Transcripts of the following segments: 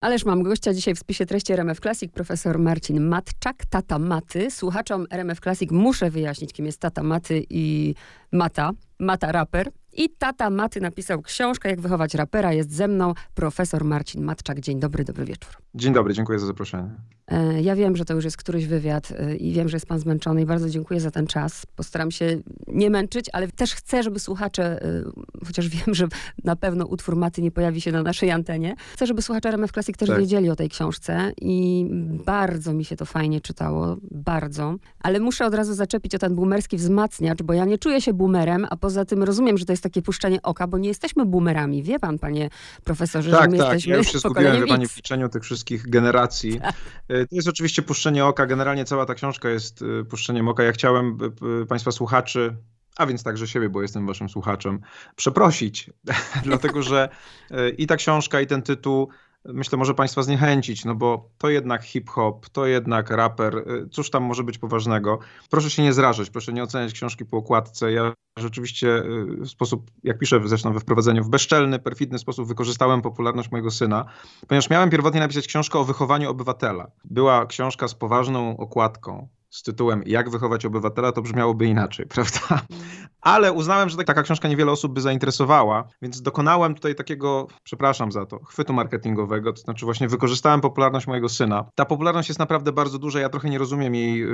Ależ mam gościa dzisiaj w spisie treści RMF Classic, profesor Marcin Matczak, tata Maty. Słuchaczom RMF Classic muszę wyjaśnić, kim jest tata Maty i Mata, Mata raper. I tata Maty napisał książkę Jak wychować rapera. Jest ze mną profesor Marcin Matczak. Dzień dobry, dobry wieczór. Dzień dobry, dziękuję za zaproszenie. E, ja wiem, że to już jest któryś wywiad e, i wiem, że jest pan zmęczony i bardzo dziękuję za ten czas. Postaram się nie męczyć, ale też chcę, żeby słuchacze, e, chociaż wiem, że na pewno utwór Maty nie pojawi się na naszej antenie, chcę, żeby słuchacze RMF Classic też tak. wiedzieli o tej książce i bardzo mi się to fajnie czytało, bardzo. Ale muszę od razu zaczepić o ten boomerski wzmacniacz, bo ja nie czuję się boomerem, a poza tym rozumiem, że to jest takie puszczenie oka, bo nie jesteśmy boomerami. Wie pan, panie profesorze, tak, że my tak. jesteśmy ja już się skupiłem, pani w liczeniu tych wszystkich generacji. To jest oczywiście puszczenie oka. Generalnie cała ta książka jest y, puszczeniem oka. Ja chciałem y, państwa słuchaczy a więc także siebie, bo jestem waszym słuchaczem, przeprosić, dlatego że y, i ta książka, i ten tytuł myślę, może Państwa zniechęcić, no bo to jednak hip-hop, to jednak raper, cóż tam może być poważnego. Proszę się nie zrażać, proszę nie oceniać książki po okładce. Ja rzeczywiście w sposób, jak piszę zresztą we wprowadzeniu, w bezczelny, perfidny sposób wykorzystałem popularność mojego syna, ponieważ miałem pierwotnie napisać książkę o wychowaniu obywatela. Była książka z poważną okładką, z tytułem Jak wychować obywatela, to brzmiałoby inaczej, prawda? Ale uznałem, że taka książka niewiele osób by zainteresowała, więc dokonałem tutaj takiego, przepraszam za to, chwytu marketingowego, to znaczy właśnie wykorzystałem popularność mojego syna. Ta popularność jest naprawdę bardzo duża, ja trochę nie rozumiem jej,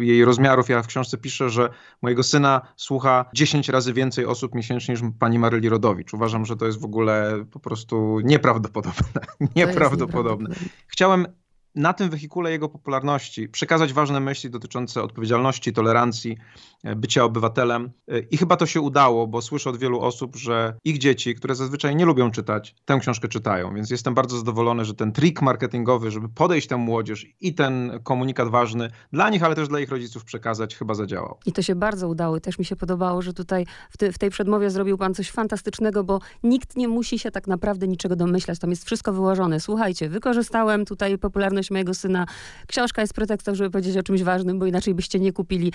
y, jej rozmiarów. Ja w książce piszę, że mojego syna słucha 10 razy więcej osób miesięcznie niż pani Maryli Rodowicz. Uważam, że to jest w ogóle po prostu nieprawdopodobne. nieprawdopodobne. Chciałem na tym wehikule jego popularności przekazać ważne myśli dotyczące odpowiedzialności, tolerancji, e, bycia obywatelem. E, I chyba to się udało, bo słyszę od wielu osób, że ich dzieci, które zazwyczaj nie lubią czytać, tę książkę czytają. Więc jestem bardzo zadowolony, że ten trik marketingowy, żeby podejść tę młodzież i ten komunikat ważny dla nich, ale też dla ich rodziców przekazać, chyba zadziałał. I to się bardzo udało. Też mi się podobało, że tutaj w, w tej przedmowie zrobił pan coś fantastycznego, bo nikt nie musi się tak naprawdę niczego domyślać. Tam jest wszystko wyłożone. Słuchajcie, wykorzystałem tutaj popularność mojego syna. Książka jest pretekstem, żeby powiedzieć o czymś ważnym, bo inaczej byście nie kupili.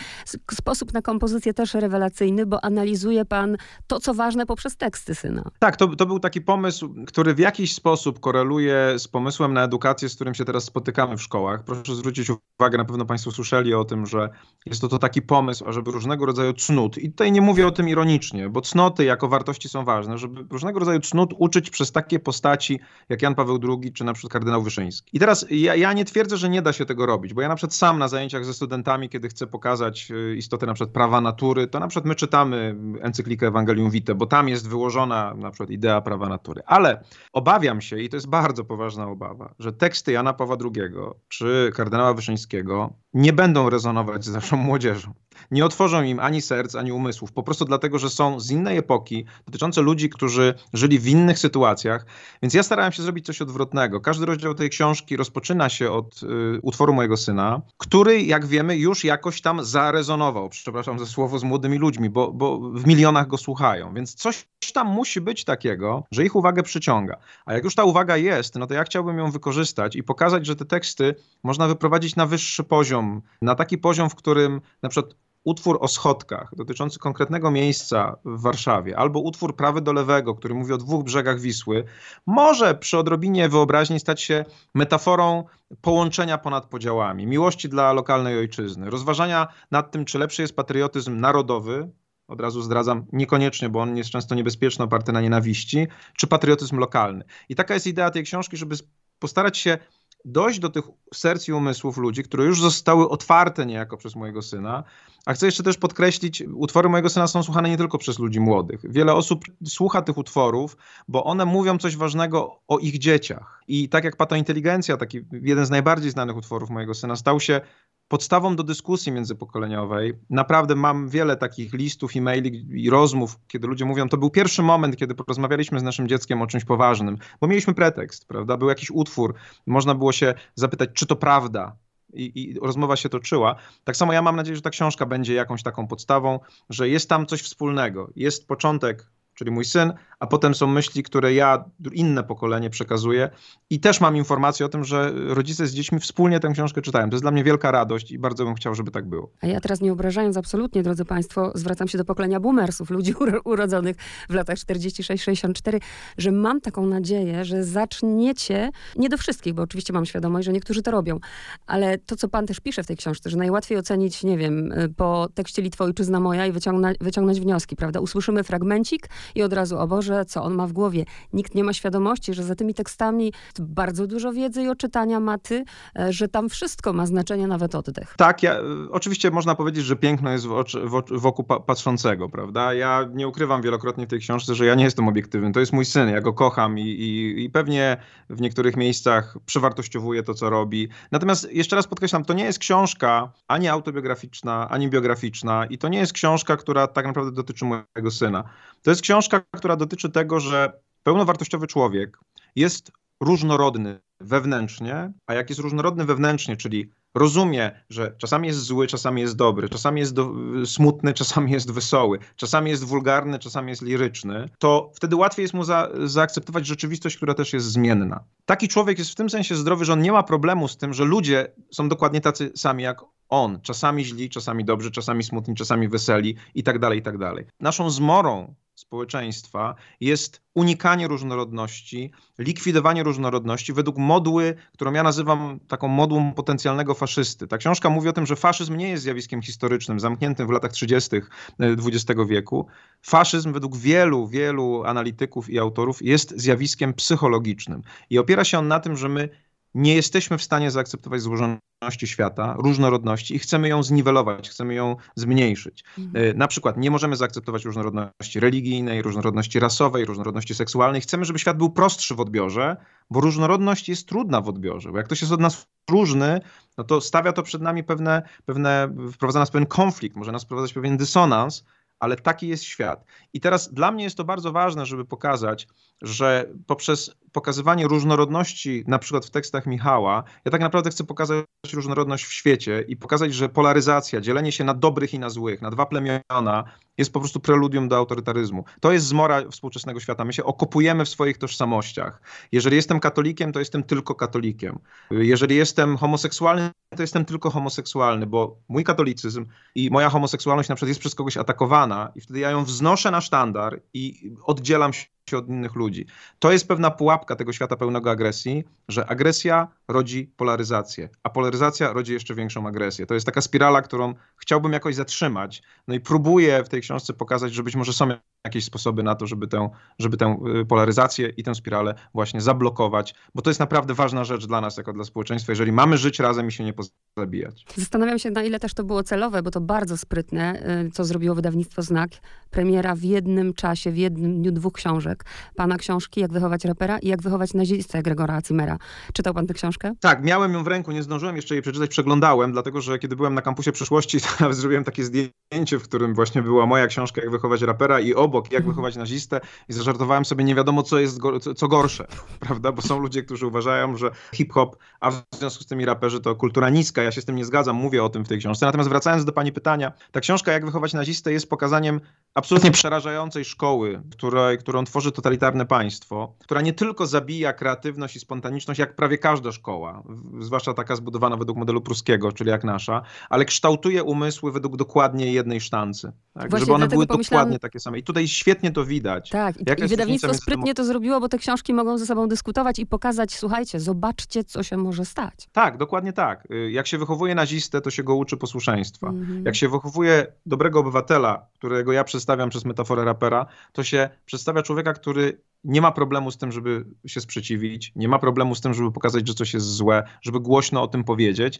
Sposób na kompozycję też rewelacyjny, bo analizuje pan to, co ważne poprzez teksty syna. Tak, to, to był taki pomysł, który w jakiś sposób koreluje z pomysłem na edukację, z którym się teraz spotykamy w szkołach. Proszę zwrócić uwagę, na pewno państwo słyszeli o tym, że jest to, to taki pomysł, ażeby różnego rodzaju cnót, i tutaj nie mówię o tym ironicznie, bo cnoty jako wartości są ważne, żeby różnego rodzaju cnót uczyć przez takie postaci jak Jan Paweł II czy na przykład kardynał Wyszyński. I teraz ja, ja nie twierdzę, że nie da się tego robić, bo ja na przykład sam na zajęciach ze studentami, kiedy chcę pokazać y, istotę na przykład prawa natury, to na przykład my czytamy encyklikę Ewangelium Vitae, bo tam jest wyłożona na przykład idea prawa natury. Ale obawiam się, i to jest bardzo poważna obawa, że teksty Jana Pawła II czy kardynała Wyszyńskiego nie będą rezonować z naszą młodzieżą. Nie otworzą im ani serc, ani umysłów, po prostu dlatego, że są z innej epoki, dotyczące ludzi, którzy żyli w innych sytuacjach. Więc ja starałem się zrobić coś odwrotnego. Każdy rozdział tej książki rozpoczyna się od y, utworu mojego syna, który, jak wiemy, już jakoś tam zarezonował. Przepraszam za słowo z młodymi ludźmi, bo, bo w milionach go słuchają. Więc coś tam musi być takiego, że ich uwagę przyciąga. A jak już ta uwaga jest, no to ja chciałbym ją wykorzystać i pokazać, że te teksty można wyprowadzić na wyższy poziom, na taki poziom, w którym na przykład utwór o schodkach dotyczący konkretnego miejsca w Warszawie, albo utwór prawy do lewego, który mówi o dwóch brzegach Wisły, może przy odrobinie wyobraźni stać się metaforą połączenia ponad podziałami, miłości dla lokalnej ojczyzny, rozważania nad tym, czy lepszy jest patriotyzm narodowy, od razu zdradzam, niekoniecznie, bo on jest często niebezpieczny, oparty na nienawiści, czy patriotyzm lokalny. I taka jest idea tej książki, żeby postarać się dojść do tych serc i umysłów ludzi, które już zostały otwarte niejako przez mojego syna. A chcę jeszcze też podkreślić, utwory mojego syna są słuchane nie tylko przez ludzi młodych. Wiele osób słucha tych utworów, bo one mówią coś ważnego o ich dzieciach. I tak jak Patointeligencja, taki jeden z najbardziej znanych utworów mojego syna, stał się podstawą do dyskusji międzypokoleniowej. Naprawdę mam wiele takich listów, e-maili i rozmów, kiedy ludzie mówią, to był pierwszy moment, kiedy porozmawialiśmy z naszym dzieckiem o czymś poważnym, bo mieliśmy pretekst, prawda? Był jakiś utwór, można było się zapytać, czy to prawda, i, i, rozmowa się toczyła. Tak samo ja mam nadzieję, że ta książka będzie jakąś taką podstawą, że jest tam coś wspólnego. Jest początek czyli mój syn, a potem są myśli, które ja, inne pokolenie przekazuję i też mam informację o tym, że rodzice z dziećmi wspólnie tę książkę czytają. To jest dla mnie wielka radość i bardzo bym chciał, żeby tak było. A ja teraz nie obrażając absolutnie, drodzy Państwo, zwracam się do pokolenia boomersów, ludzi urodzonych w latach 46-64, że mam taką nadzieję, że zaczniecie, nie do wszystkich, bo oczywiście mam świadomość, że niektórzy to robią, ale to, co Pan też pisze w tej książce, że najłatwiej ocenić, nie wiem, po tekście Litwo Ojczyzna Moja i wyciągnąć, wyciągnąć wnioski, prawda? Usłyszymy fragmencik i od razu, o Boże, co on ma w głowie. Nikt nie ma świadomości, że za tymi tekstami bardzo dużo wiedzy i oczytania maty, e, że tam wszystko ma znaczenie, nawet oddech. Tak, ja, oczywiście można powiedzieć, że piękno jest w oczy, w, wokół patrzącego, prawda? Ja nie ukrywam wielokrotnie w tej książce, że ja nie jestem obiektywny. To jest mój syn, ja go kocham i, i, i pewnie w niektórych miejscach przewartościowuję to, co robi. Natomiast jeszcze raz podkreślam, to nie jest książka ani autobiograficzna, ani biograficzna i to nie jest książka, która tak naprawdę dotyczy mojego syna. To jest książka, która dotyczy tego, że pełnowartościowy człowiek jest różnorodny wewnętrznie, a jak jest różnorodny wewnętrznie, czyli rozumie, że czasami jest zły, czasami jest dobry, czasami jest do, smutny, czasami jest wesoły, czasami jest wulgarny, czasami jest liryczny, to wtedy łatwiej jest mu za, zaakceptować rzeczywistość, która też jest zmienna. Taki człowiek jest w tym sensie zdrowy, że on nie ma problemu z tym, że ludzie są dokładnie tacy sami jak on. Czasami źli, czasami dobrzy, czasami smutni, czasami weseli i tak dalej, i tak dalej. Naszą zmorą społeczeństwa jest unikanie różnorodności, likwidowanie różnorodności według modły, którą ja nazywam taką modłą potencjalnego faszysty. Ta książka mówi o tym, że faszyzm nie jest zjawiskiem historycznym, zamkniętym w latach 30. XX e, wieku. Faszyzm według wielu, wielu analityków i autorów jest zjawiskiem psychologicznym i opiera się on na tym, że my nie jesteśmy w stanie zaakceptować złożoności świata, różnorodności i chcemy ją zniwelować, chcemy ją zmniejszyć. Mhm. E, na przykład nie możemy zaakceptować różnorodności religijnej, różnorodności rasowej, różnorodności seksualnej. Chcemy, żeby świat był prostszy w odbiorze, bo różnorodność jest trudna w odbiorze. Bo jak ktoś jest od nas różny, no to stawia to przed nami pewne, pewne wprowadza nas pewien konflikt, może nas wprowadzać pewien dysonans, ale taki jest świat. I teraz dla mnie jest to bardzo ważne, żeby pokazać, że poprzez pokazywanie różnorodności, na przykład w tekstach Michała, ja tak naprawdę chcę pokazać różnorodność w świecie i pokazać, że polaryzacja, dzielenie się na dobrych i na złych, na dwa plemiona, jest po prostu preludium do autorytaryzmu. To jest zmora współczesnego świata. My się okopujemy w swoich tożsamościach. Jeżeli jestem katolikiem, to jestem tylko katolikiem. Jeżeli jestem homoseksualny, to jestem tylko homoseksualny, bo mój katolicyzm i moja homoseksualność na przykład jest przez kogoś atakowana i wtedy ja ją wznoszę na sztandar i oddzielam się od innych ludzi. To jest pewna pułapka tego świata pełnego agresji, że agresja rodzi polaryzację, a polaryzacja rodzi jeszcze większą agresję. To jest taka spirala, którą chciałbym jakoś zatrzymać. No i próbuję w tej książce pokazać, że być może są jakieś sposoby na to, żeby tę, żeby tę y, polaryzację i tę spiralę właśnie zablokować, bo to jest naprawdę ważna rzecz dla nas, jako dla społeczeństwa, jeżeli mamy żyć razem i się nie pozabijać. Zastanawiam się, na ile też to było celowe, bo to bardzo sprytne, y, co zrobiło wydawnictwo Znak. Premiera w jednym czasie, w jednym dniu dwóch książek. Pana książki, Jak wychować rapera i Jak wychować nazistę Gregora Cimera. Czytał pan tę książkę? Tak, miałem ją w ręku, nie zdążyłem jeszcze jej przeczytać, przeglądałem, dlatego, że kiedy byłem na kampusie przyszłości, zrobiłem takie zdjęcie, w którym właśnie była moja książka Jak wychować rapera i obok obok, jak mhm. wychować nazistę i zażartowałem sobie, nie wiadomo co jest go, co gorsze, prawda? Bo są ludzie, którzy uważają, że hip-hop, a w związku z tymi raperzy to kultura niska. Ja się z tym nie zgadzam, mówię o tym w tej książce. Natomiast wracając do pani pytania, ta książka Jak wychować nazistę jest pokazaniem absolutnie przerażającej szkoły, której, którą tworzy totalitarne państwo, która nie tylko zabija kreatywność i spontaniczność, jak prawie każda szkoła, zwłaszcza taka zbudowana według modelu pruskiego, czyli jak nasza, ale kształtuje umysły według dokładnie jednej sztancy. Tak? Żeby one były dokładnie takie same. I tutaj świetnie to widać. Tak, i, i wydawnictwo sprytnie to zrobiło, bo te książki mogą ze sobą dyskutować i pokazać, słuchajcie, zobaczcie, co się może stać. Tak, dokładnie tak. Y, jak się wychowuje nazistę, to się go uczy posłuszeństwa. Mhm. Jak się wychowuje dobrego obywatela, którego ja przedstawiam przez metaforę rapera, to się przedstawia człowieka, który nie ma problemu z tym, żeby się sprzeciwić, nie ma problemu z tym, żeby pokazać, że coś jest złe, żeby głośno o tym powiedzieć.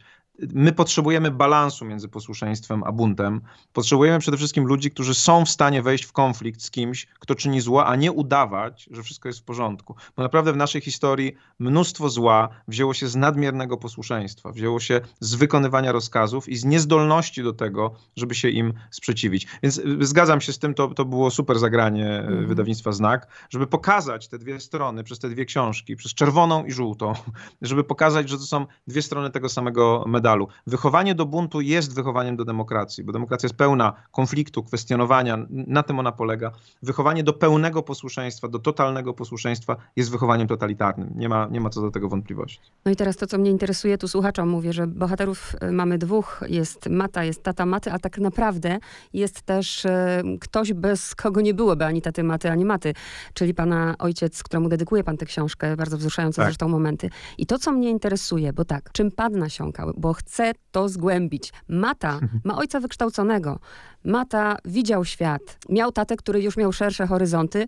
My potrzebujemy balansu między posłuszeństwem a buntem. Potrzebujemy przede wszystkim ludzi, którzy są w stanie wejść w konflikt z kimś, kto czyni zło, a nie udawać, że wszystko jest w porządku. Bo naprawdę w naszej historii mnóstwo zła wzięło się z nadmiernego posłuszeństwa, wzięło się z wykonywania rozkazów i z niezdolności do tego, żeby się im sprzeciwić. Więc y, zgadzam się z tym, to, to było super zagranie mm. wydawnictwa Znak, żeby pokazać, pokazać te dwie strony przez te dwie książki, przez czerwoną i żółtą, żeby pokazać, że to są dwie strony tego samego medalu. Wychowanie do buntu jest wychowaniem do demokracji, bo demokracja jest pełna konfliktu, kwestionowania, na tym ona polega. Wychowanie do pełnego posłuszeństwa, do totalnego posłuszeństwa jest wychowaniem totalitarnym. Nie ma, nie ma co do tego wątpliwości. No i teraz to, co mnie interesuje, tu słuchaczom mówię, że bohaterów y, mamy dwóch. Jest Mata, jest tata Maty, a tak naprawdę jest też e, ktoś, bez kogo nie byłoby ani taty Maty, ani Maty, czyli pana ojciec, któremu dedykuje pan tę książkę, bardzo wzruszające tak. zresztą momenty. I to, co mnie interesuje, bo tak, czym pan nasiąkał, bo chcę to zgłębić. Mata ma ojca wykształconego. Mata widział świat. Miał tatę, który już miał szersze horyzonty.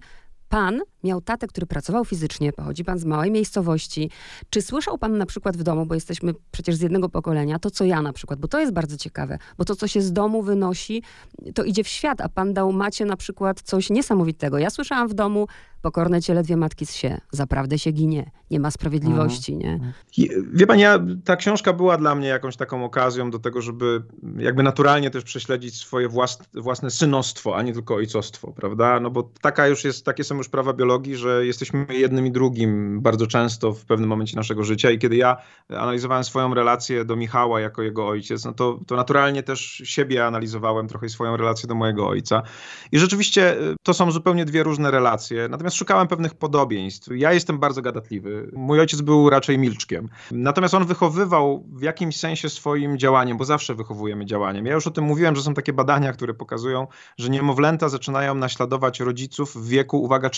Pan miał tatę, który pracował fizycznie, pochodzi pan z małej miejscowości. Czy słyszał pan na przykład w domu, bo jesteśmy przecież z jednego pokolenia, to co ja na przykład, bo to jest bardzo ciekawe, bo to, co się z domu wynosi, to idzie w świat, a pan dał macie na przykład coś niesamowitego. Ja słyszałam w domu, pokorne ciele dwie matki z się, zaprawdę się ginie, nie ma sprawiedliwości, mhm. nie? Wie pani, ja, ta książka była dla mnie jakąś taką okazją do tego, żeby jakby naturalnie też prześledzić swoje własne, własne synostwo, a nie tylko ojcostwo, prawda? No bo taka już jest, takie są już prawa biologii, że jesteśmy jednym i drugim bardzo często w pewnym momencie naszego życia i kiedy ja analizowałem swoją relację do Michała jako jego ojciec, no to, to naturalnie też siebie analizowałem trochę swoją relację do mojego ojca. I rzeczywiście y, to są zupełnie dwie różne relacje. Natomiast szukałem pewnych podobieństw. Ja jestem bardzo gadatliwy. Mój ojciec był raczej milczkiem. Natomiast on wychowywał w jakimś sensie swoim działaniem, bo zawsze wychowujemy działaniem. Ja już o tym mówiłem, że są takie badania, które pokazują, że niemowlęta zaczynają naśladować rodziców w wieku, uwaga,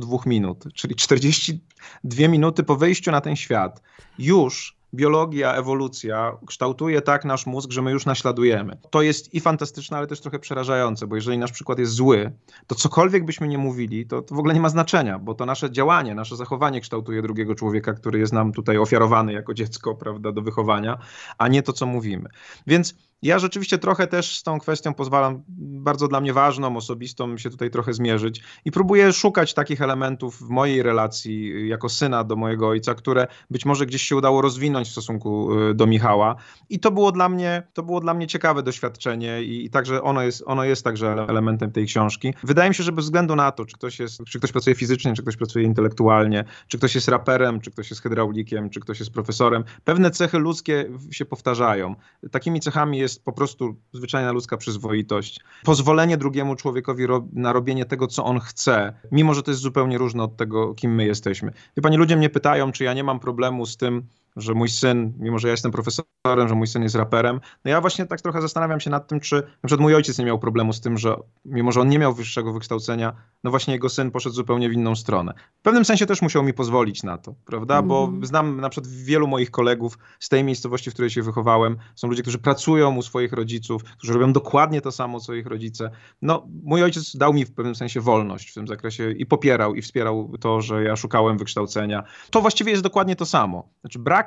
42 minut, czyli 42 minuty po wejściu na ten świat. Już biologia, ewolucja kształtuje tak nasz mózg, że my już naśladujemy. To jest i fantastyczne, ale też trochę przerażające, bo jeżeli nasz przykład jest zły, to cokolwiek byśmy nie mówili, to, to w ogóle nie ma znaczenia, bo to nasze działanie, nasze zachowanie kształtuje drugiego człowieka, który jest nam tutaj ofiarowany jako dziecko, prawda, do wychowania, a nie to, co mówimy. Więc ja rzeczywiście trochę też z tą kwestią pozwalam, bardzo dla mnie ważną, osobistą, się tutaj trochę zmierzyć i próbuję szukać takich elementów w mojej relacji jako syna do mojego ojca, które być może gdzieś się udało rozwinąć w stosunku y, do Michała. I to było dla mnie, to było dla mnie ciekawe doświadczenie i, i także ono jest, ono jest także elementem tej książki. Wydaje mi się, że bez względu na to, czy ktoś, jest, czy ktoś pracuje fizycznie, czy ktoś pracuje intelektualnie, czy ktoś jest raperem, czy ktoś jest hydraulikiem, czy ktoś jest profesorem, pewne cechy ludzkie się powtarzają. Takimi cechami jest jest po prostu zwyczajna ludzka przyzwoitość. Pozwolenie drugiemu człowiekowi ro na robienie tego, co on chce, mimo że to jest zupełnie różne od tego, kim my jesteśmy. Wie pani, ludzie mnie pytają, czy ja nie mam problemu z tym, że mój syn, mimo że ja jestem profesorem, że mój syn jest raperem, no ja właśnie tak trochę zastanawiam się nad tym, czy na przykład mój ojciec nie miał problemu z tym, że mimo, że on nie miał wyższego wykształcenia, no właśnie jego syn poszedł zupełnie w inną stronę. W pewnym sensie też musiał mi pozwolić na to, prawda? Bo mm. znam na przykład wielu moich kolegów z tej miejscowości, w której się wychowałem. Są ludzie, którzy pracują u swoich rodziców, którzy robią dokładnie to samo, co ich rodzice. No, mój ojciec dał mi w pewnym sensie wolność w tym zakresie i popierał i wspierał to, że ja szukałem wykształcenia. To właściwie jest dokładnie to samo. Znaczy brak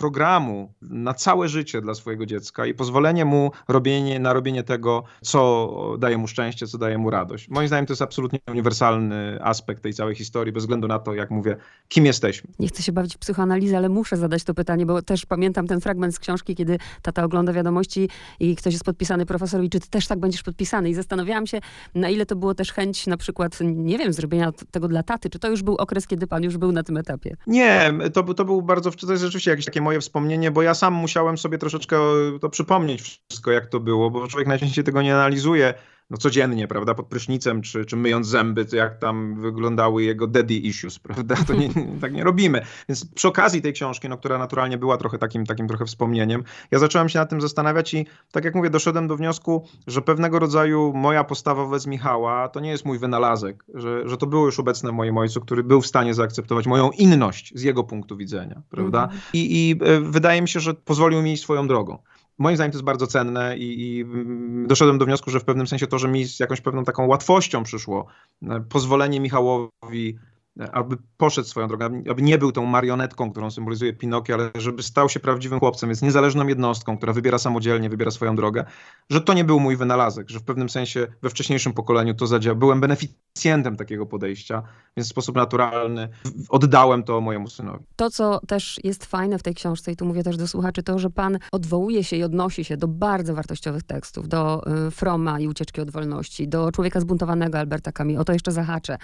programu na całe życie dla swojego dziecka i pozwolenie mu robienie, na robienie tego, co daje mu szczęście, co daje mu radość. Moim zdaniem to jest absolutnie uniwersalny aspekt tej całej historii, bez względu na to, jak mówię, kim jesteśmy. Nie chcę się bawić w psychoanalizę, ale muszę zadać to pytanie, bo też pamiętam ten fragment z książki, kiedy tata ogląda wiadomości i ktoś jest podpisany profesor i czy ty też tak będziesz podpisany? I zastanawiałam się, na ile to było też chęć na przykład, nie wiem, zrobienia tego dla taty. Czy to już był okres, kiedy pan już był na tym etapie? Nie, to, to był bardzo, to jest rzeczywiście jakieś takie moje wspomnienie, bo ja sam musiałem sobie troszeczkę to przypomnieć wszystko, jak to było, bo człowiek najczęściej tego nie analizuje no codziennie, prawda, pod prysznicem, czy, czy myjąc zęby, to jak tam wyglądały jego daddy issues, prawda, to nie, tak nie robimy. Więc przy okazji tej książki, no, która naturalnie była trochę takim, takim trochę wspomnieniem, ja zacząłem się nad tym zastanawiać i tak jak mówię, doszedłem do wniosku, że pewnego rodzaju moja postawa wobec Michała to nie jest mój wynalazek, że, że to było już obecne w moim ojcu, który był w stanie zaakceptować moją inność z jego punktu widzenia, prawda, mm. I, i e, wydaje mi się, że pozwolił mi iść swoją drogą moim zdaniem to jest bardzo cenne i, i, doszedłem do wniosku, że w pewnym sensie to, że mi z jakąś pewną taką łatwością przyszło. E, pozwolenie Michałowi aby poszedł swoją drogą, aby nie był tą marionetką, którą symbolizuje Pinokio, ale żeby stał się prawdziwym chłopcem, więc niezależną jednostką, która wybiera samodzielnie, wybiera swoją drogę, że to nie był mój wynalazek, że w pewnym sensie we wcześniejszym pokoleniu to zadziałało. Byłem beneficjentem takiego podejścia, więc w sposób naturalny oddałem to mojemu synowi. To, co też jest fajne w tej książce, i tu mówię też do słuchaczy, to, że pan odwołuje się i odnosi się do bardzo wartościowych tekstów, do y, Froma i Ucieczki od Wolności, do Człowieka Zbuntowanego Alberta Camus, o to jeszcze zahaczę,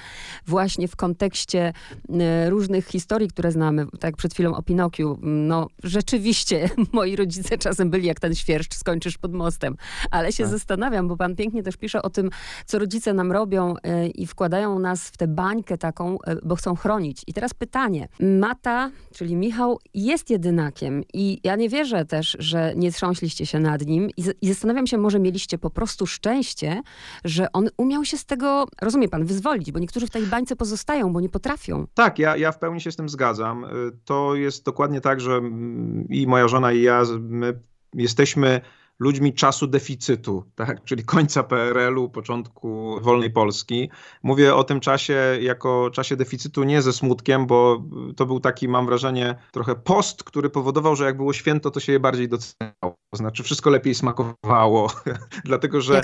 właśnie w kontekście kontekście e, różnych historii, które znamy, tak jak przed chwilą o Pinokiu, no rzeczywiście moi rodzice czasem byli jak ten świerszcz, skończysz pod mostem. Ale się tak. zastanawiam, bo pan pięknie też pisze o tym, co rodzice nam robią e, i wkładają nas w tę bańkę taką, e, bo chcą chronić. I teraz pytanie. Mata, czyli Michał, jest jedynakiem i ja nie wierzę też, że nie trząśliście się nad nim i, i zastanawiam się, może mieliście po prostu szczęście, że on umiał się z tego, rozumie pan, wyzwolić, bo niektórzy w tej bańce pozostają, bo nie potrafią. Tak, ja, ja w pełni się z tym zgadzam. Y, to jest dokładnie tak, że mm, i moja żona i ja, my jesteśmy ludźmi czasu deficytu, tak? czyli końca PRL-u, początku wolnej Polski. Mówię o tym czasie jako czasie deficytu nie ze smutkiem, bo to był taki, mam wrażenie, trochę post, który powodował, że jak było święto, to się je bardziej doceniało. To znaczy wszystko lepiej smakowało, dlatego że,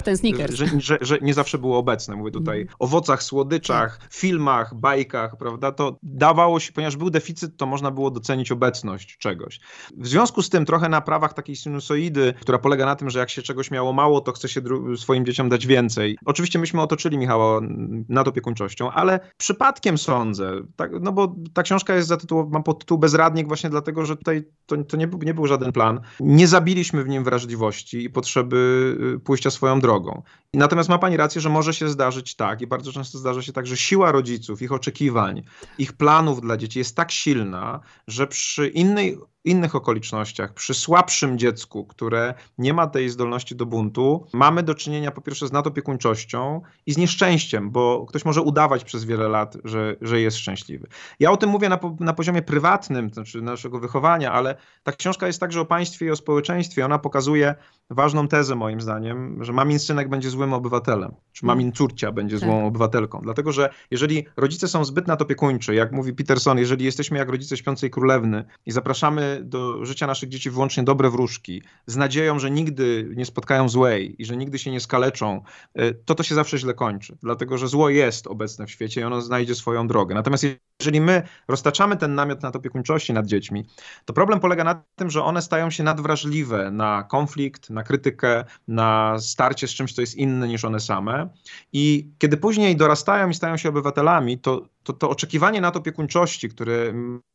że, że, że, nie zawsze było obecne. Mówię tutaj mm. o owocach, słodyczach, tak. filmach, bajkach, prawda? To dawało się, ponieważ był deficyt, to można było docenić obecność czegoś. W związku z tym trochę na prawach takiej sinusoidy, która polega na tym, że jak się czegoś miało mało, to chce się swoim dzieciom dać więcej. Oczywiście myśmy otoczyli Michała nadopiekuńczością, ale przypadkiem sądzę, tak, no bo ta książka jest zatytułowana, mam podtytuł Bezradnik właśnie dlatego, że tutaj to, to nie, był, nie był żaden plan. Nie zabiliśmy w nim wrażliwości i potrzeby y, pójścia swoją drogą. Natomiast ma pani rację, że może się zdarzyć tak i bardzo często zdarza się tak, że siła rodziców, ich oczekiwań, ich planów dla dzieci jest tak silna, że przy innej innych okolicznościach, przy słabszym dziecku, które nie ma tej zdolności do buntu, mamy do czynienia po pierwsze z nadopiekuńczością i z nieszczęściem, bo ktoś może udawać przez wiele lat, że, że jest szczęśliwy. Ja o tym mówię na, na poziomie prywatnym, to znaczy naszego wychowania, ale ta książka jest także o państwie i o społeczeństwie. Ona pokazuje ważną tezę moim zdaniem, że mamin synek będzie złym obywatelem, czy mamin mm. córcia będzie tak. złą obywatelką. Dlatego, że jeżeli rodzice są zbyt nadopiekuńczy, jak mówi Peterson, jeżeli jesteśmy jak rodzice śpiącej królewny i zapraszamy do życia naszych dzieci wyłącznie dobre wróżki, z nadzieją, że nigdy nie spotkają złej i że nigdy się nie skaleczą, e, to to się zawsze źle kończy. Dlatego, że zło jest obecne w świecie i ono znajdzie swoją drogę. Natomiast jeżeli my roztaczamy ten namiot nad opiekuńczości nad dziećmi, to problem polega na tym, że one stają się nadwrażliwe na konflikt, na krytykę, na starcie z czymś, co jest inne niż one same. I kiedy później dorastają i stają się obywatelami, to, to, to oczekiwanie nad opiekuńczości, które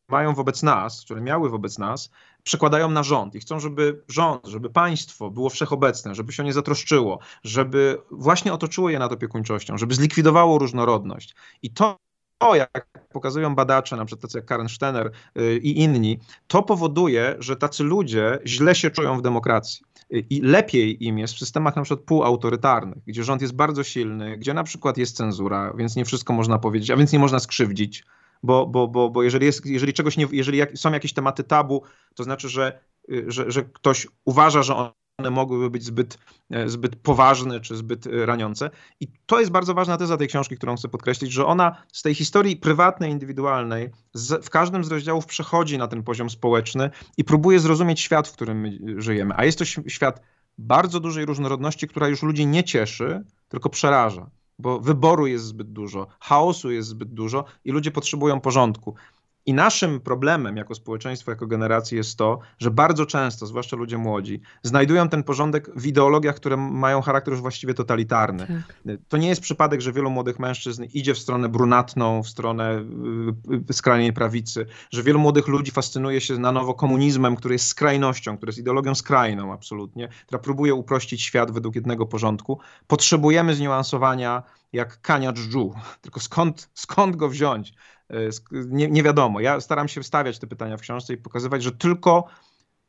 mają wobec nas, które miały wobec nas, przekładają na rząd i chcą, żeby rząd, żeby państwo było wszechobecne, żeby się nie zatroszczyło, żeby właśnie otoczyło je nad opiekuńczością, żeby zlikwidowało różnorodność. I to to, jak pokazują badacze, na przykład tacy jak Karen Steiner y, i inni, to powoduje, że tacy ludzie źle się czują w demokracji. Y, I lepiej im jest w systemach na przykład półautorytarnych, gdzie rząd jest bardzo silny, gdzie na przykład jest cenzura, więc nie wszystko można powiedzieć, a więc nie można skrzywdzić, bo, bo, bo, bo jeżeli, jest, jeżeli czegoś nie, jeżeli są jakieś tematy tabu, to znaczy, że, y, że, że ktoś uważa, że on one mogłyby być zbyt, e, zbyt poważne czy zbyt e, raniące. I to jest bardzo ważna teza tej książki, którą chcę podkreślić, że ona z tej historii prywatnej, indywidualnej z, w każdym z rozdziałów przechodzi na ten poziom społeczny i próbuje zrozumieć świat, w którym my żyjemy. A jest to świat bardzo dużej różnorodności, która już ludzi nie cieszy, tylko przeraża bo wyboru jest zbyt dużo, chaosu jest zbyt dużo i ludzie potrzebują porządku. I naszym problemem jako społeczeństwo, jako generacji jest to, że bardzo często, zwłaszcza ludzie młodzi, znajdują ten porządek w ideologiach, które mają charakter już właściwie totalitarny. Tak. To nie jest przypadek, że wielu młodych mężczyzn idzie w stronę brunatną, w stronę y, y, skrajnej prawicy, że wielu młodych ludzi fascynuje się na nowo komunizmem, który jest skrajnością, który jest ideologią skrajną absolutnie, która próbuje uprościć świat według jednego porządku. Potrzebujemy zniuansowania jak kania dżdżu. Tylko skąd, skąd go wziąć? E, nie, nie wiadomo. Ja staram się wstawiać te pytania w książce i pokazywać, że tylko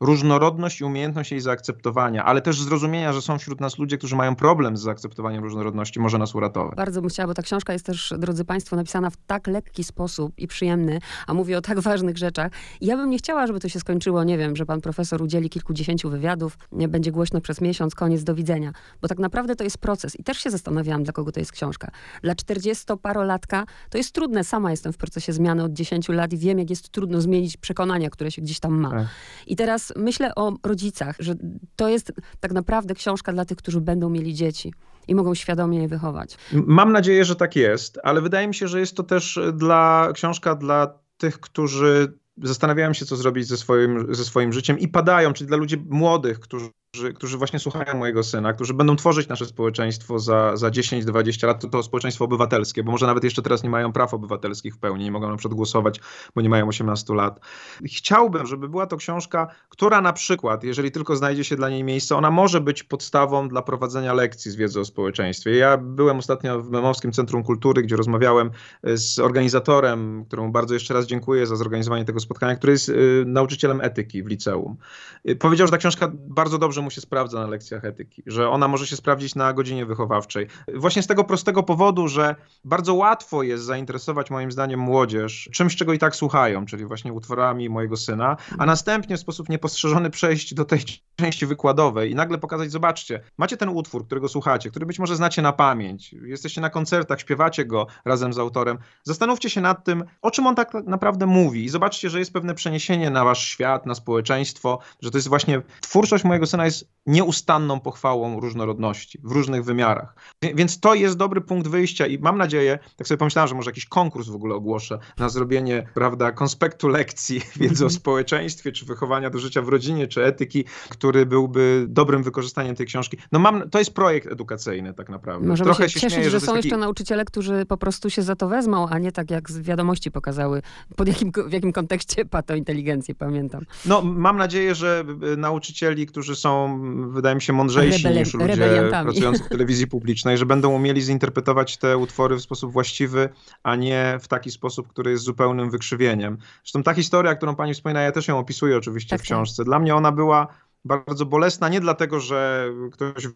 różnorodność i umiejętność jej zaakceptowania, ale też zrozumienia, że są wśród nas ludzie, którzy mają problem z zaakceptowaniem różnorodności, może nas uratować. Bardzo bym chciała, bo ta książka jest też, drodzy Państwo, napisana w tak lekki sposób i przyjemny, a mówię o tak ważnych rzeczach. I ja bym nie chciała, żeby to się skończyło, nie wiem, że pan profesor udzieli kilkudziesięciu wywiadów, nie będzie głośno przez miesiąc, koniec, do widzenia. Bo tak naprawdę to jest proces. I też się zastanawiałam, dla kogo to jest książka. Dla 40-parolatka to jest trudne. Sama jestem w procesie zmiany od 10 lat i wiem, jak jest trudno zmienić przekonania, które się gdzieś tam ma. Tak. I teraz myślę o rodzicach, że to jest tak naprawdę książka dla tych, którzy będą mieli dzieci i mogą świadomie je wychować. Mam nadzieję, że tak jest, ale wydaje mi się, że jest to też dla książka dla tych, którzy zastanawiają się, co zrobić ze swoim, ze swoim życiem i padają, czyli dla ludzi młodych, którzy którzy właśnie słuchają mojego syna, którzy będą tworzyć nasze społeczeństwo za, za 10-20 lat, to, to społeczeństwo obywatelskie, bo może nawet jeszcze teraz nie mają praw obywatelskich w pełni, nie mogą na przykład głosować, bo nie mają 18 lat. Chciałbym, żeby była to książka, która na przykład, jeżeli tylko znajdzie się dla niej miejsce, ona może być podstawą dla prowadzenia lekcji z wiedzy o społeczeństwie. Ja byłem ostatnio w Memowskim Centrum Kultury, gdzie rozmawiałem z organizatorem, któremu bardzo jeszcze raz dziękuję za zorganizowanie tego spotkania, który jest y, nauczycielem etyki w liceum. Y, powiedział, że ta książka bardzo dobrze mu się sprawdza na lekcjach etyki, że ona może się sprawdzić na godzinie wychowawczej. Właśnie z tego prostego powodu, że bardzo łatwo jest zainteresować moim zdaniem młodzież czymś, czego i tak słuchają, czyli właśnie utworami mojego syna, a następnie w sposób niepostrzeżony przejść do tej części wykładowej i nagle pokazać, zobaczcie, macie ten utwór, którego słuchacie, który być może znacie na pamięć, jesteście na koncertach, śpiewacie go razem z autorem, zastanówcie się nad tym, o czym on tak naprawdę mówi i zobaczcie, że jest pewne przeniesienie na wasz świat, na społeczeństwo, że to jest właśnie twórczość mojego syna jest nieustanną pochwałą różnorodności w różnych wymiarach. Więc to jest dobry punkt wyjścia i mam nadzieję, tak sobie pomyślałem, że może jakiś konkurs w ogóle ogłoszę na zrobienie, prawda, konspektu lekcji wiedzy o mhm. społeczeństwie, czy wychowania do życia w rodzinie, czy etyki, który byłby dobrym wykorzystaniem tej książki. No mam, to jest projekt edukacyjny tak naprawdę. Możemy Trochę się, cieszyć, śmieję, że, że są taki... jeszcze nauczyciele, którzy po prostu się za to wezmą, a nie tak jak z wiadomości pokazały, pod jakim, w jakim kontekście patointeligencję pamiętam. No mam nadzieję, że y, nauczycieli, którzy są wydaje mi się, mądrzejsi niż ludzie pracujący w telewizji publicznej, że będą umieli zinterpretować te utwory w sposób właściwy, a nie w taki sposób, który jest zupełnym wykrzywieniem. Zresztą ta historia, którą pani wspomina, ja też ją opisuję oczywiście tak, w tak. książce. Dla mnie ona była bardzo bolesna, nie dlatego, że ktoś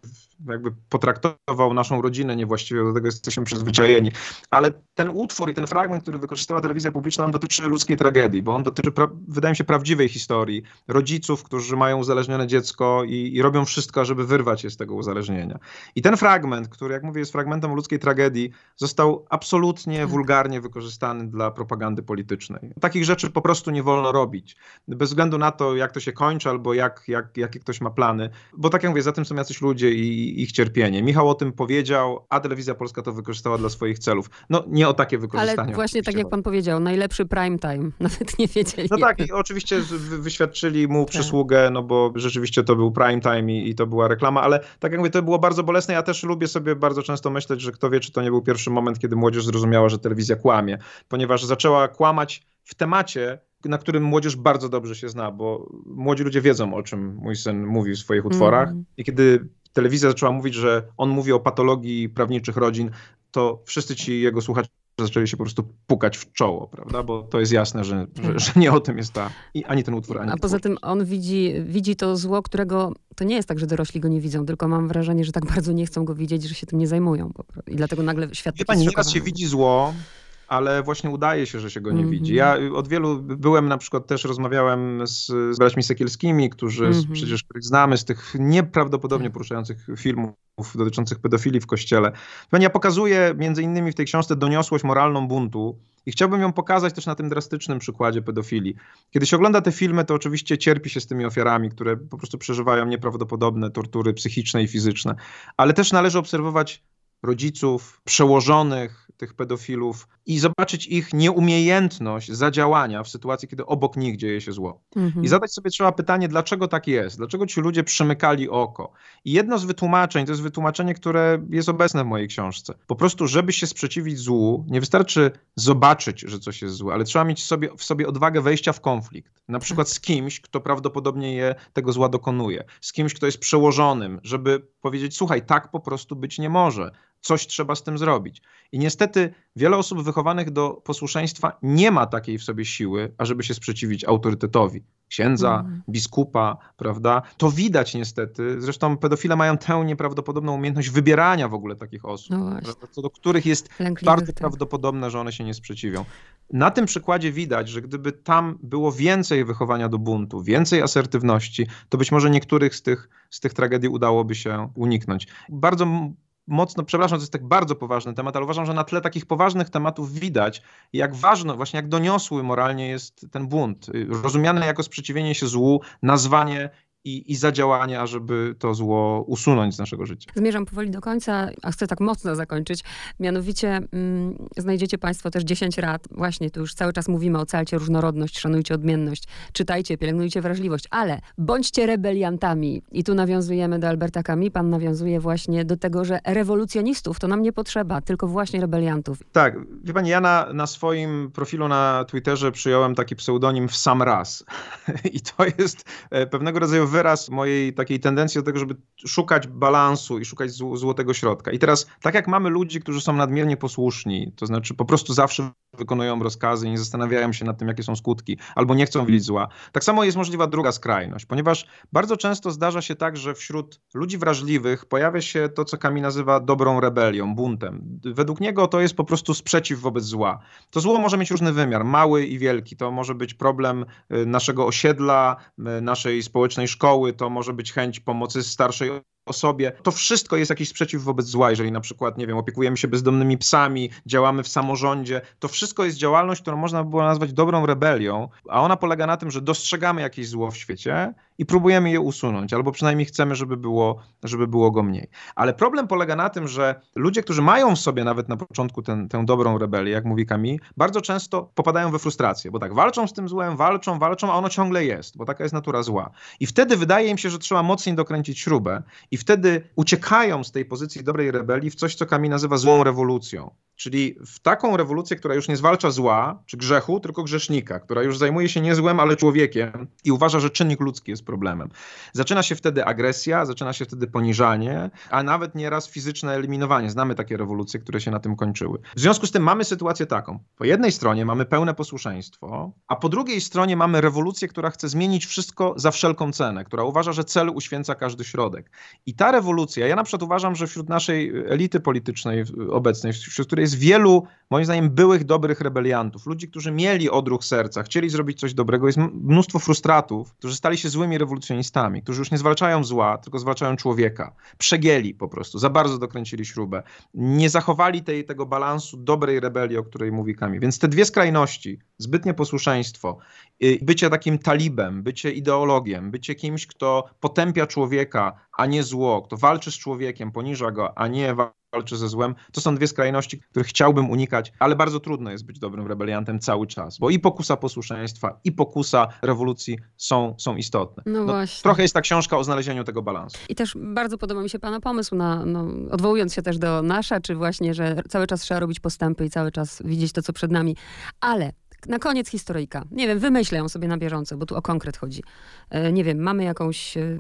jakby potraktował naszą rodzinę niewłaściwie, do tego jesteśmy przyzwyczajeni, ale ten utwór i ten fragment, który wykorzystała telewizja publiczna, on dotyczy ludzkiej tragedii, bo on dotyczy, wydaje mi się, prawdziwej historii rodziców, którzy mają uzależnione dziecko i, i robią wszystko, żeby wyrwać je z tego uzależnienia. I ten fragment, który, jak mówię, jest fragmentem ludzkiej tragedii, został absolutnie tak. wulgarnie wykorzystany dla propagandy politycznej. Takich rzeczy po prostu nie wolno robić. Bez względu na to, jak to się kończy, albo jak, jak jakie ktoś ma plany. Bo tak jak mówię, za tym są jacyś ludzie i ich cierpienie. Michał o tym powiedział, a Telewizja Polska to wykorzystała dla swoich celów. No nie o takie wykorzystanie. Ale właśnie tak jak pan powiedział, najlepszy prime time. Nawet nie wiedzieli. No tak, i oczywiście wyświadczyli mu tak. przysługę, no bo rzeczywiście to był prime time i, i to była reklama, ale tak jak mówię, to było bardzo bolesne. Ja też lubię sobie bardzo często myśleć, że kto wie, czy to nie był pierwszy moment, kiedy młodzież zrozumiała, że telewizja kłamie, ponieważ zaczęła kłamać w temacie, na którym młodzież bardzo dobrze się zna, bo młodzi ludzie wiedzą, o czym mój syn mówi w swoich utworach. Mm. I kiedy telewizja zaczęła mówić, że on mówi o patologii prawniczych rodzin, to wszyscy ci jego słuchacze zaczęli się po prostu pukać w czoło, prawda? Bo to jest jasne, że, że, tak. że nie o tym jest ta, ani ten utwór, ani A poza tym on widzi, widzi to zło, którego to nie jest tak, że dorośli go nie widzą, tylko mam wrażenie, że tak bardzo nie chcą go widzieć, że się tym nie zajmują. I dlatego nagle świat Wie pani, nieraz się widzi zło, ale właśnie udaje się, że się go nie mm -hmm. widzi. Ja od wielu byłem na przykład też rozmawiałem z, z braćmi Sekielskimi, którzy mm -hmm. przecież których znamy z tych nieprawdopodobnie tak. poruszających filmów dotyczących pedofilii w kościele. Ja pokazuję między innymi w tej książce doniosłość moralną buntu i chciałbym ją pokazać też na tym drastycznym przykładzie pedofilii. Kiedy się ogląda te filmy, to oczywiście cierpi się z tymi ofiarami, które po prostu przeżywają nieprawdopodobne tortury psychiczne i fizyczne, ale też należy obserwować rodziców, przełożonych tych pedofilów i zobaczyć ich nieumiejętność zadziałania w sytuacji, kiedy obok nich dzieje się zło. Mhm. I zadać sobie trzeba pytanie, dlaczego tak jest? Dlaczego ci ludzie przymykali oko? I jedno z wytłumaczeń, to jest wytłumaczenie, które jest obecne w mojej książce. Po prostu, żeby się sprzeciwić złu, nie wystarczy zobaczyć, że coś jest złe, ale trzeba mieć sobie, w sobie odwagę wejścia w konflikt. Na przykład z kimś, kto prawdopodobnie je, tego zła dokonuje. Z kimś, kto jest przełożonym, żeby powiedzieć, słuchaj, tak po prostu być nie może coś trzeba z tym zrobić. I niestety wiele osób wychowanych do posłuszeństwa nie ma takiej w sobie siły, ażeby się sprzeciwić autorytetowi. Księdza, mm. biskupa, prawda? To widać niestety. Zresztą pedofile mają tę nieprawdopodobną umiejętność wybierania w ogóle takich osób, no co do których jest bardzo tak. prawdopodobne, że one się nie sprzeciwią. Na tym przykładzie widać, że gdyby tam było więcej wychowania do buntu, więcej asertywności, to być może niektórych z tych, z tych tragedii udałoby się uniknąć. Bardzo mocno, przepraszam, to jest tak bardzo poważny temat, ale uważam, że na tle takich poważnych tematów widać, jak ważno, właśnie jak doniosły moralnie jest ten bunt. Rozumiany jako sprzeciwienie się złu, nazwanie i, i zadziałania, żeby to zło usunąć z naszego życia. Zmierzam powoli do końca, a chcę tak mocno zakończyć. Mianowicie mm, znajdziecie Państwo też 10 rad. Właśnie tu już cały czas mówimy, ocalcie różnorodność, szanujcie odmienność, czytajcie, pielęgnujcie wrażliwość, ale bądźcie rebeliantami. I tu nawiązujemy do Alberta Camus. Pan nawiązuje właśnie do tego, że rewolucjonistów to nam nie potrzeba, tylko właśnie rebeliantów. Tak, wie pani, ja na, na swoim profilu na Twitterze przyjąłem taki pseudonim w sam raz. I to jest e, pewnego rodzaju wyraz mojej takiej tendencji do tego, żeby szukać balansu i szukać złotego środka. I teraz, tak jak mamy ludzi, którzy są nadmiernie posłuszni, to znaczy po prostu zawsze wykonują rozkazy nie zastanawiają się nad tym, jakie są skutki, albo nie chcą widzieć zła. Tak samo jest możliwa druga skrajność, ponieważ bardzo często zdarza się tak, że wśród ludzi wrażliwych pojawia się to, co Kami nazywa dobrą rebelią, buntem. Według niego to jest po prostu sprzeciw wobec zła. To zło może mieć różny wymiar, mały i wielki. To może być problem y, naszego osiedla, y, naszej społecznej szkoły, to może być chęć pomocy starszej osobie. To wszystko jest jakiś sprzeciw wobec zła, jeżeli na przykład, nie wiem, opiekujemy się bezdomnymi psami, działamy w samorządzie. To wszystko jest działalność, którą można by było nazwać dobrą rebelią, a ona polega na tym, że dostrzegamy jakieś zło w świecie i próbujemy je usunąć, albo przynajmniej chcemy, żeby było, żeby było go mniej. Ale problem polega na tym, że ludzie, którzy mają w sobie nawet na początku ten, tę dobrą rebelię, jak mówi Kami, bardzo często popadają we frustrację, bo tak walczą z tym złem, walczą, walczą, a ono ciągle jest, bo taka jest natura zła. I wtedy wydaje im się, że trzeba mocniej dokręcić śrubę i wtedy uciekają z tej pozycji dobrej rebelii w coś, co Kami nazywa złą rewolucją. Czyli w taką rewolucję, która już nie zwalcza zła czy grzechu, tylko grzesznika, która już zajmuje się nie złem, ale człowiekiem i uważa, że czynnik ludzki jest problemem. Zaczyna się wtedy agresja, zaczyna się wtedy poniżanie, a nawet nieraz fizyczne eliminowanie. Znamy takie rewolucje, które się na tym kończyły. W związku z tym mamy sytuację taką. Po jednej stronie mamy pełne posłuszeństwo, a po drugiej stronie mamy rewolucję, która chce zmienić wszystko za wszelką cenę, która uważa, że cel uświęca każdy środek. I ta rewolucja, ja na przykład uważam, że wśród naszej elity politycznej obecnej, wśród której jest wielu, moim zdaniem, byłych, dobrych rebeliantów, ludzi, którzy mieli odruch serca, chcieli zrobić coś dobrego, jest mnóstwo frustratów, którzy stali się złymi rewolucjonistami, którzy już nie zwalczają zła, tylko zwalczają człowieka. Przegięli po prostu, za bardzo dokręcili śrubę. Nie zachowali tej, tego balansu dobrej rebelii, o której mówi Kami. Więc te dwie skrajności, zbytnie posłuszeństwo, bycie takim talibem, bycie ideologiem, bycie kimś, kto potępia człowieka, a nie zło, kto walczy z człowiekiem, poniża go, a nie walczy ze złem. To są dwie skrajności, których chciałbym unikać, ale bardzo trudno jest być dobrym rebeliantem cały czas, bo i pokusa posłuszeństwa, i pokusa rewolucji są, są istotne. No, no właśnie. Trochę jest ta książka o znalezieniu tego balansu. I też bardzo podoba mi się Pana pomysł na, no, odwołując się też do nasza, czy właśnie, że cały czas trzeba robić postępy i cały czas widzieć to, co przed nami. Ale na koniec historyjka. Nie wiem, wymyślę ją sobie na bieżąco, bo tu o konkret chodzi. E, nie wiem, mamy jakąś e,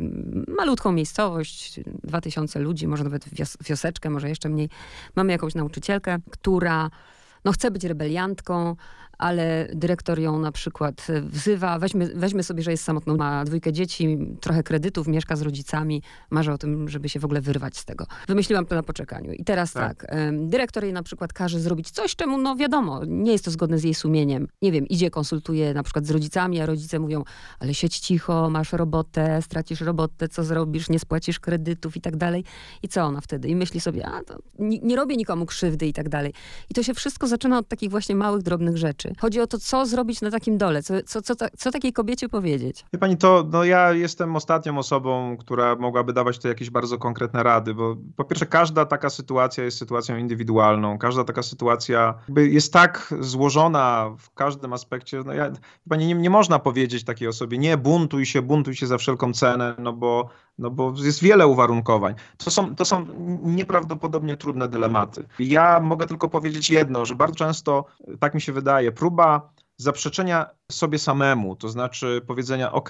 malutką miejscowość, 2000 ludzi, może nawet wios wioseczkę, może jeszcze mniej. Mamy jakąś nauczycielkę, która no, chce być rebeliantką, ale dyrektor ją na przykład wzywa, weźmy, weźmy sobie, że jest samotną, ma dwójkę dzieci, trochę kredytów, mieszka z rodzicami, marzy o tym, żeby się w ogóle wyrwać z tego. Wymyśliłam to na poczekaniu. I teraz tak, tak dyrektor jej na przykład każe zrobić coś, czemu no wiadomo, nie jest to zgodne z jej sumieniem. Nie wiem, idzie, konsultuje na przykład z rodzicami, a rodzice mówią, ale siedź cicho, masz robotę, stracisz robotę, co zrobisz, nie spłacisz kredytów i tak dalej. I co ona wtedy? I myśli sobie, a to nie, nie robię nikomu krzywdy i tak dalej. I to się wszystko zaczyna od takich właśnie małych, drobnych rzeczy. Chodzi o to, co zrobić na takim dole, co, co, co, co takiej kobiecie powiedzieć. Wie pani, to no ja jestem ostatnią osobą, która mogłaby dawać tu jakieś bardzo konkretne rady, bo po pierwsze każda taka sytuacja jest sytuacją indywidualną, każda taka sytuacja jest tak złożona w każdym aspekcie, no ja, pani, nie, nie można powiedzieć takiej osobie, nie buntuj się, buntuj się za wszelką cenę, no bo no bo jest wiele uwarunkowań. To są, to są nieprawdopodobnie trudne dylematy. Ja mogę tylko powiedzieć jedno, że bardzo często, tak mi się wydaje, próba zaprzeczenia sobie samemu, to znaczy powiedzenia, ok,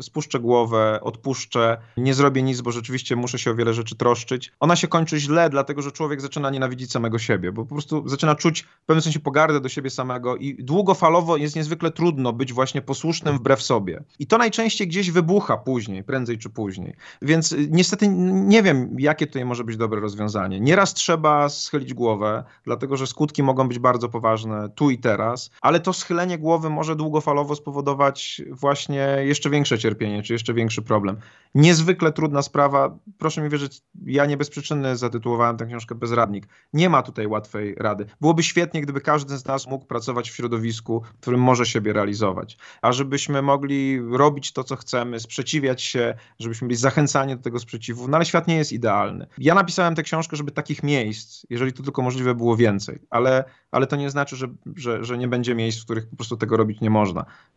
spuszczę głowę, odpuszczę, nie zrobię nic, bo rzeczywiście muszę się o wiele rzeczy troszczyć. Ona się kończy źle, dlatego że człowiek zaczyna nienawidzić samego siebie, bo po prostu zaczyna czuć w pewnym sensie pogardę do siebie samego i długofalowo jest niezwykle trudno być właśnie posłusznym wbrew sobie. I to najczęściej gdzieś wybucha później, prędzej czy później. Więc y, niestety nie wiem, jakie tutaj może być dobre rozwiązanie. Nieraz trzeba schylić głowę, dlatego że skutki mogą być bardzo poważne tu i teraz, ale to schylenie głowy może długo długofalowo spowodować właśnie jeszcze większe cierpienie, czy jeszcze większy problem. Niezwykle trudna sprawa. Proszę mi wierzyć, ja nie bez przyczyny zatytułowałem tę książkę Bezradnik. Nie ma tutaj łatwej rady. Byłoby świetnie, gdyby każdy z nas mógł pracować w środowisku, w którym może siebie realizować. A żebyśmy mogli robić to, co chcemy, sprzeciwiać się, żebyśmy byli zachęcani do tego sprzeciwu. No ale świat nie jest idealny. Ja napisałem tę książkę, żeby takich miejsc, jeżeli to tylko możliwe, było więcej. Ale, ale to nie znaczy, że, że, że nie będzie miejsc, w których po prostu tego robić nie można.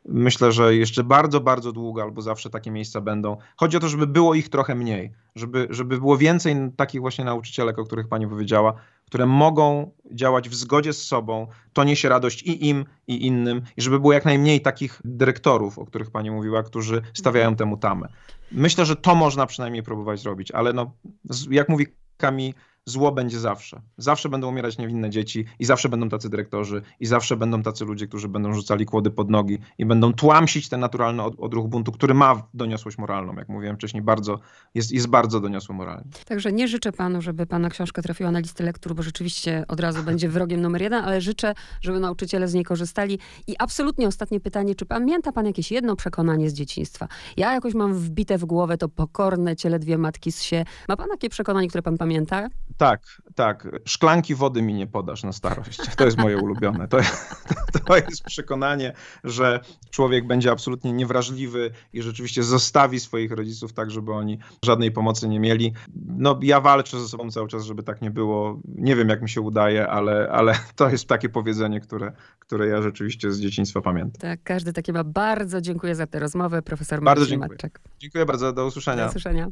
Myślę, że jeszcze bardzo, bardzo długo albo zawsze takie miejsca będą. Chodzi o to, żeby było ich trochę mniej, żeby, żeby było więcej takich właśnie nauczycielek, o których pani powiedziała, które mogą działać w zgodzie z sobą, to niesie radość i im, i innym, i żeby było jak najmniej takich dyrektorów, o których pani mówiła, którzy stawiają temu tamę. Myślę, że to można przynajmniej próbować zrobić, ale no, jak mówi Kami, zło będzie zawsze. Zawsze będą umierać niewinne dzieci i zawsze będą tacy dyrektorzy i zawsze będą tacy ludzie, którzy będą rzucali kłody pod nogi i będą tłamsić ten naturalny odruch buntu, który ma doniosłość moralną, jak mówiłem wcześniej, bardzo, jest, jest bardzo doniosły moralnie. Także nie życzę panu, żeby pana książka trafiła na listę lektur, bo rzeczywiście od razu będzie wrogiem numer jeden, ale życzę, żeby nauczyciele z niej korzystali. I absolutnie ostatnie pytanie, czy pamięta pan jakieś jedno przekonanie z dzieciństwa? Ja jakoś mam wbite w głowę to pokorne ciele dwie matki z się. Ma pan takie przekonanie, które pan pamięta? Tak, tak. Szklanki wody mi nie podasz na starość. To jest moje ulubione. To, to jest przekonanie, że człowiek będzie absolutnie niewrażliwy i rzeczywiście zostawi swoich rodziców tak, żeby oni żadnej pomocy nie mieli. No, ja walczę ze sobą cały czas, żeby tak nie było. Nie wiem, jak mi się udaje, ale, ale to jest takie powiedzenie, które, które ja rzeczywiście z dzieciństwa pamiętam. Tak, każdy takie ma. Bardzo dziękuję za tę rozmowę, profesor Bardzo Marcin dziękuję. Matczak. Dziękuję bardzo, do usłyszenia. Do usłyszenia.